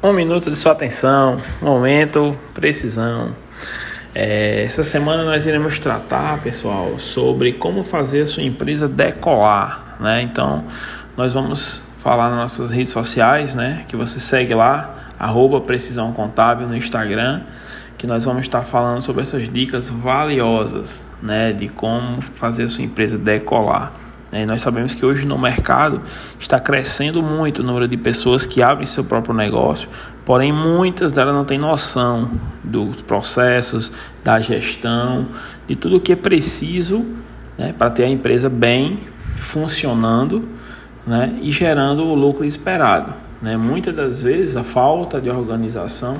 Um minuto de sua atenção, momento, precisão. É, essa semana nós iremos tratar, pessoal, sobre como fazer a sua empresa decolar, né? Então, nós vamos falar nas nossas redes sociais, né? Que você segue lá, arroba Precisão Contábil no Instagram, que nós vamos estar falando sobre essas dicas valiosas, né? De como fazer a sua empresa decolar. Né? nós sabemos que hoje no mercado está crescendo muito o número de pessoas que abrem seu próprio negócio, porém muitas delas não têm noção dos processos, da gestão, de tudo o que é preciso né, para ter a empresa bem funcionando né, e gerando o lucro esperado. Né? Muitas das vezes a falta de organização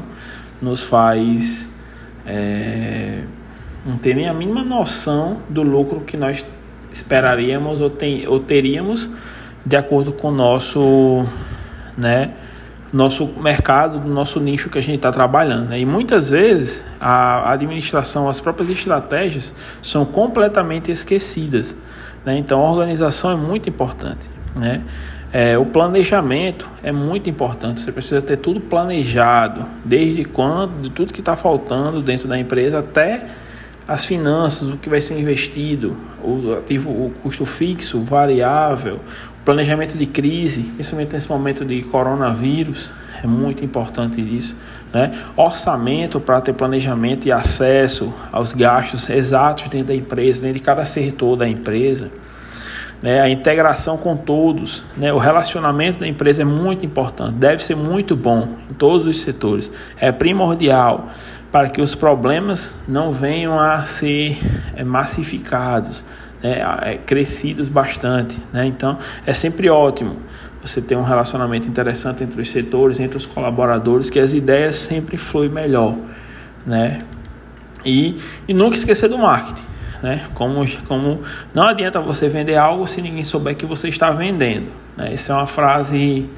nos faz é, não ter nem a mínima noção do lucro que nós esperaríamos ou, tem, ou teríamos de acordo com o nosso, né, nosso mercado, do nosso nicho que a gente está trabalhando. Né? E muitas vezes a administração, as próprias estratégias são completamente esquecidas. Né? Então a organização é muito importante. Né? É, o planejamento é muito importante. Você precisa ter tudo planejado, desde quando, de tudo que está faltando dentro da empresa até as finanças, o que vai ser investido, o ativo, o custo fixo, variável, o planejamento de crise, principalmente nesse momento de coronavírus, é muito importante isso. Né? Orçamento para ter planejamento e acesso aos gastos exatos dentro da empresa, dentro de cada setor da empresa. Né? A integração com todos, né? o relacionamento da empresa é muito importante, deve ser muito bom em todos os setores, é primordial para que os problemas não venham a ser é, massificados, né, é, crescidos bastante. Né? Então, é sempre ótimo você ter um relacionamento interessante entre os setores, entre os colaboradores, que as ideias sempre fluem melhor. Né? E, e nunca esquecer do marketing. Né? Como, como não adianta você vender algo se ninguém souber que você está vendendo. Né? Essa é uma frase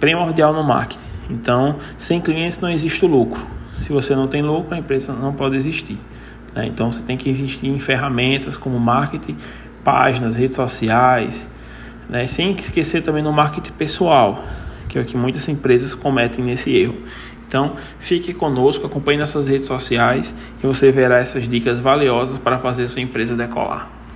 primordial no marketing. Então, sem clientes não existe lucro. Se você não tem lucro, a empresa não pode existir. Né? Então você tem que investir em ferramentas como marketing, páginas, redes sociais, né? sem esquecer também no marketing pessoal, que é o que muitas empresas cometem nesse erro. Então, fique conosco, acompanhe nossas redes sociais e você verá essas dicas valiosas para fazer sua empresa decolar.